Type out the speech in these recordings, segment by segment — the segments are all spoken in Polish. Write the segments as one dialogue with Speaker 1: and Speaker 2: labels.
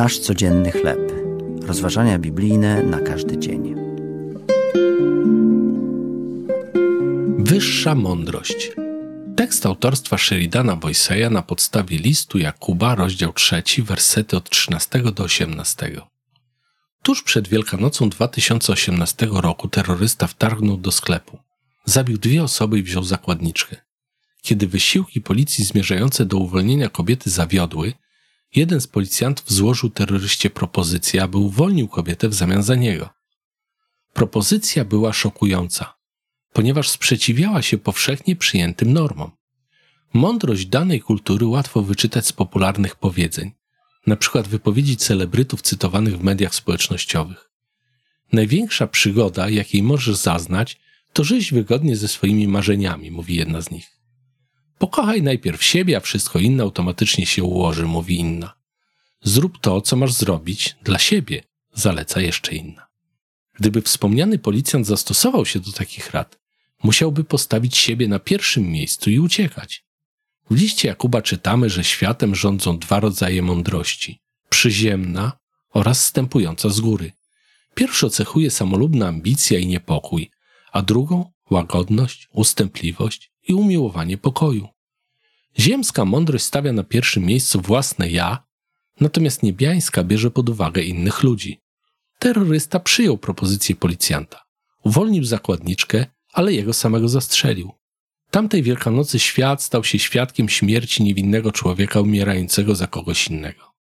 Speaker 1: Nasz codzienny chleb. Rozważania biblijne na każdy dzień.
Speaker 2: Wyższa mądrość. Tekst autorstwa Sheridana Boyseya na podstawie listu Jakuba, rozdział 3, wersety od 13 do 18. Tuż przed Wielkanocą 2018 roku terrorysta wtargnął do sklepu. Zabił dwie osoby i wziął zakładniczkę. Kiedy wysiłki policji zmierzające do uwolnienia kobiety zawiodły, jeden z policjantów złożył terroryście propozycję, aby uwolnił kobietę w zamian za niego. Propozycja była szokująca, ponieważ sprzeciwiała się powszechnie przyjętym normom. Mądrość danej kultury łatwo wyczytać z popularnych powiedzeń, na przykład wypowiedzi celebrytów cytowanych w mediach społecznościowych. Największa przygoda, jakiej możesz zaznać, to żyć wygodnie ze swoimi marzeniami, mówi jedna z nich. Pokochaj najpierw siebie, a wszystko inne automatycznie się ułoży, mówi inna. Zrób to, co masz zrobić dla siebie, zaleca jeszcze inna. Gdyby wspomniany policjant zastosował się do takich rad, musiałby postawić siebie na pierwszym miejscu i uciekać. W liście Jakuba czytamy, że światem rządzą dwa rodzaje mądrości: przyziemna oraz stępująca z góry. Pierwszą cechuje samolubna ambicja i niepokój, a drugą łagodność, ustępliwość i umiłowanie pokoju. Ziemska mądrość stawia na pierwszym miejscu własne ja, natomiast niebiańska bierze pod uwagę innych ludzi. Terrorysta przyjął propozycję policjanta. Uwolnił zakładniczkę, ale jego samego zastrzelił. Tamtej Wielkanocy świat stał się świadkiem śmierci niewinnego człowieka umierającego za kogoś innego.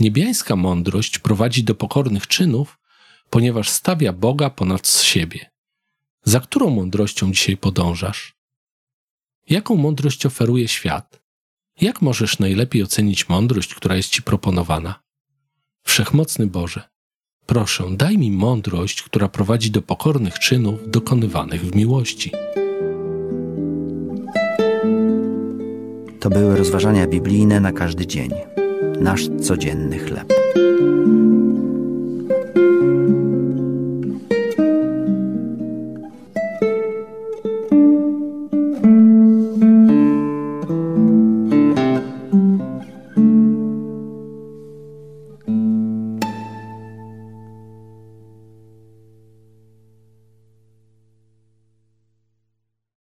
Speaker 2: Niebiańska mądrość prowadzi do pokornych czynów, ponieważ stawia Boga ponad siebie. Za którą mądrością dzisiaj podążasz? Jaką mądrość oferuje świat? Jak możesz najlepiej ocenić mądrość, która jest Ci proponowana? Wszechmocny Boże, proszę, daj mi mądrość, która prowadzi do pokornych czynów dokonywanych w miłości.
Speaker 1: To były rozważania biblijne na każdy dzień. Nasz codzienny chleb.